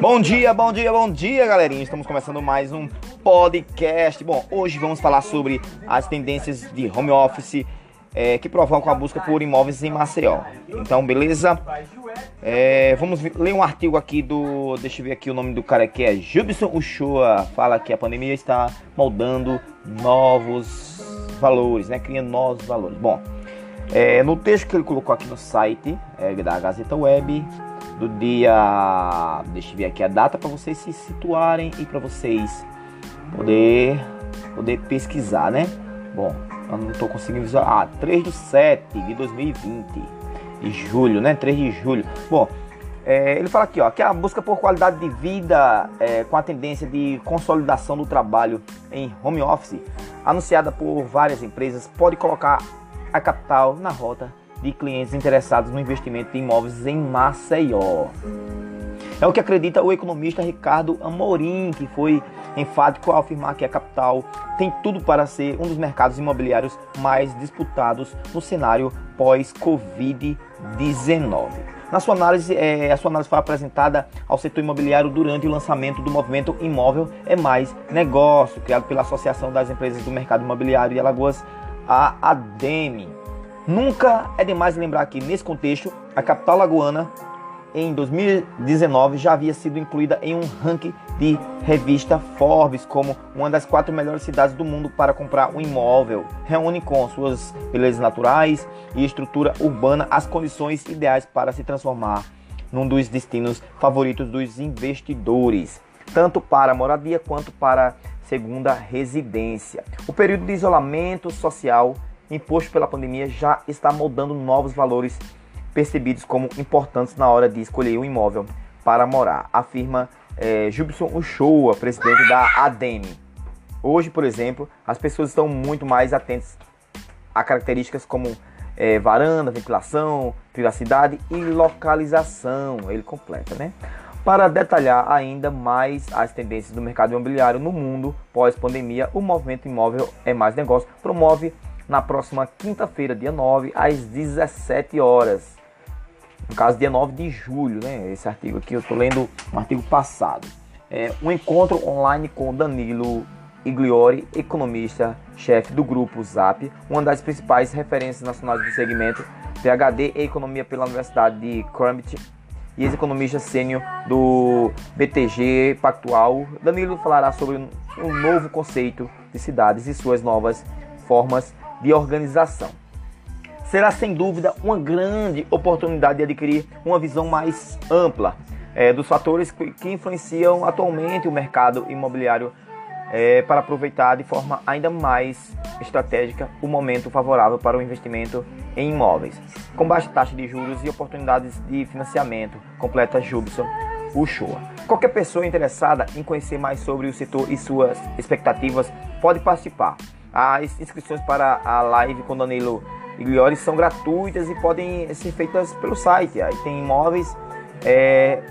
Bom dia, bom dia, bom dia, galerinha. Estamos começando mais um podcast. Bom, hoje vamos falar sobre as tendências de home office é, que provocam a busca por imóveis em Maceió. Então, beleza? É, vamos ler um artigo aqui do. Deixa eu ver aqui o nome do cara aqui. É Jubson Uchoa. Fala que a pandemia está moldando novos valores, né? Criando novos valores. Bom, é, no texto que ele colocou aqui no site é, da Gazeta Web, do dia. Deixa eu ver aqui a data para vocês se situarem e para vocês poder, poder pesquisar, né? Bom, eu não estou conseguindo visualizar. Ah, 3 de 7 de 2020. De julho, né? 3 de julho. Bom, é, ele fala aqui, ó, que a busca por qualidade de vida é, com a tendência de consolidação do trabalho em home office, anunciada por várias empresas, pode colocar a capital na rota de clientes interessados no investimento em imóveis em Maceió. É o que acredita o economista Ricardo Amorim, que foi enfático ao afirmar que a capital tem tudo para ser um dos mercados imobiliários mais disputados no cenário pós-Covid-19. Na sua análise, é, a sua análise foi apresentada ao setor imobiliário durante o lançamento do movimento Imóvel é Mais Negócio, criado pela Associação das Empresas do Mercado Imobiliário de Alagoas, a ADEME. Nunca é demais lembrar que, nesse contexto, a capital lagoana, em 2019, já havia sido incluída em um ranking de revista Forbes como uma das quatro melhores cidades do mundo para comprar um imóvel. Reúne com suas belezas naturais e estrutura urbana as condições ideais para se transformar num dos destinos favoritos dos investidores, tanto para moradia quanto para segunda residência. O período de isolamento social imposto pela pandemia já está moldando novos valores percebidos como importantes na hora de escolher um imóvel para morar, afirma é, Jubson Uchoa, presidente da ADEM. Hoje, por exemplo, as pessoas estão muito mais atentas a características como é, varanda, ventilação, privacidade e localização. Ele completa, né? Para detalhar ainda mais as tendências do mercado imobiliário no mundo pós-pandemia, o Movimento Imóvel é Mais Negócio promove na próxima quinta-feira, dia 9, às 17 horas. No caso, dia 9 de julho, né? Esse artigo aqui eu estou lendo um artigo passado. É um encontro online com Danilo Igliori, economista, chefe do grupo ZAP, uma das principais referências nacionais do segmento, PhD em Economia pela Universidade de Cambridge e ex-economista sênior do BTG Pactual. Danilo falará sobre um novo conceito de cidades e suas novas formas de organização. Será sem dúvida uma grande oportunidade de adquirir uma visão mais ampla é, dos fatores que, influenciam atualmente o mercado imobiliário é, para aproveitar de forma ainda mais estratégica o momento favorável para o investimento em imóveis, com baixa taxa de juros e oportunidades de financiamento, completa Jubson Uchoa. Qualquer pessoa interessada em conhecer mais sobre o setor e suas expectativas pode participar. As inscrições para a live com Danilo Igliori são gratuitas e podem ser feitas pelo site. Aí tem imóveis, é,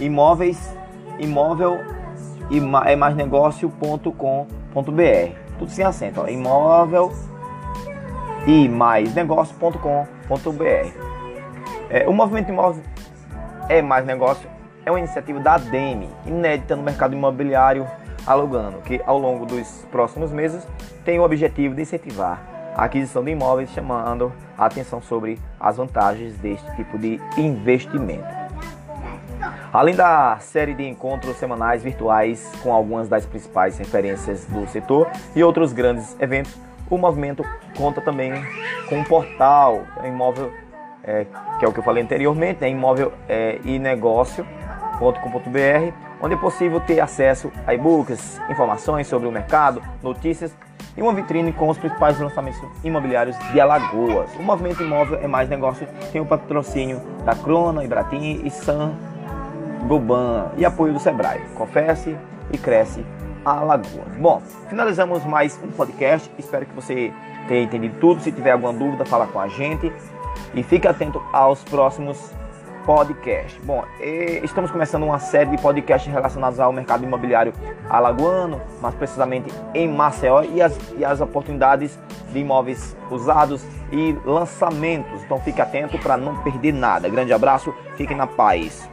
imóveis, imóvel é mais negócio.com.br. Tudo sem acento, ó. imóvel e mais negócio.com.br. É, o movimento imóvel é mais negócio é uma iniciativa da ADEME, inédita no mercado imobiliário alugando, que ao longo dos próximos meses tem o objetivo de incentivar a aquisição de imóveis, chamando a atenção sobre as vantagens deste tipo de investimento. Além da série de encontros semanais virtuais com algumas das principais referências do setor e outros grandes eventos, o movimento conta também com um portal imóvel, é, que é o que eu falei anteriormente, é imóvel é, e negócio.com.br, onde é possível ter acesso a e-books, informações sobre o mercado, notícias e uma vitrine com os principais lançamentos imobiliários de Alagoas. O movimento imóvel é mais negócio, tem o patrocínio da Crona, Ibratim e San Goban e apoio do Sebrae. Confesse e cresce Alagoas. Bom, finalizamos mais um podcast. Espero que você tenha entendido tudo. Se tiver alguma dúvida, fala com a gente e fique atento aos próximos podcast. Bom, estamos começando uma série de podcasts relacionados ao mercado imobiliário alagoano, mais precisamente em Maceió e as, e as oportunidades de imóveis usados e lançamentos. Então fique atento para não perder nada. Grande abraço, fique na paz.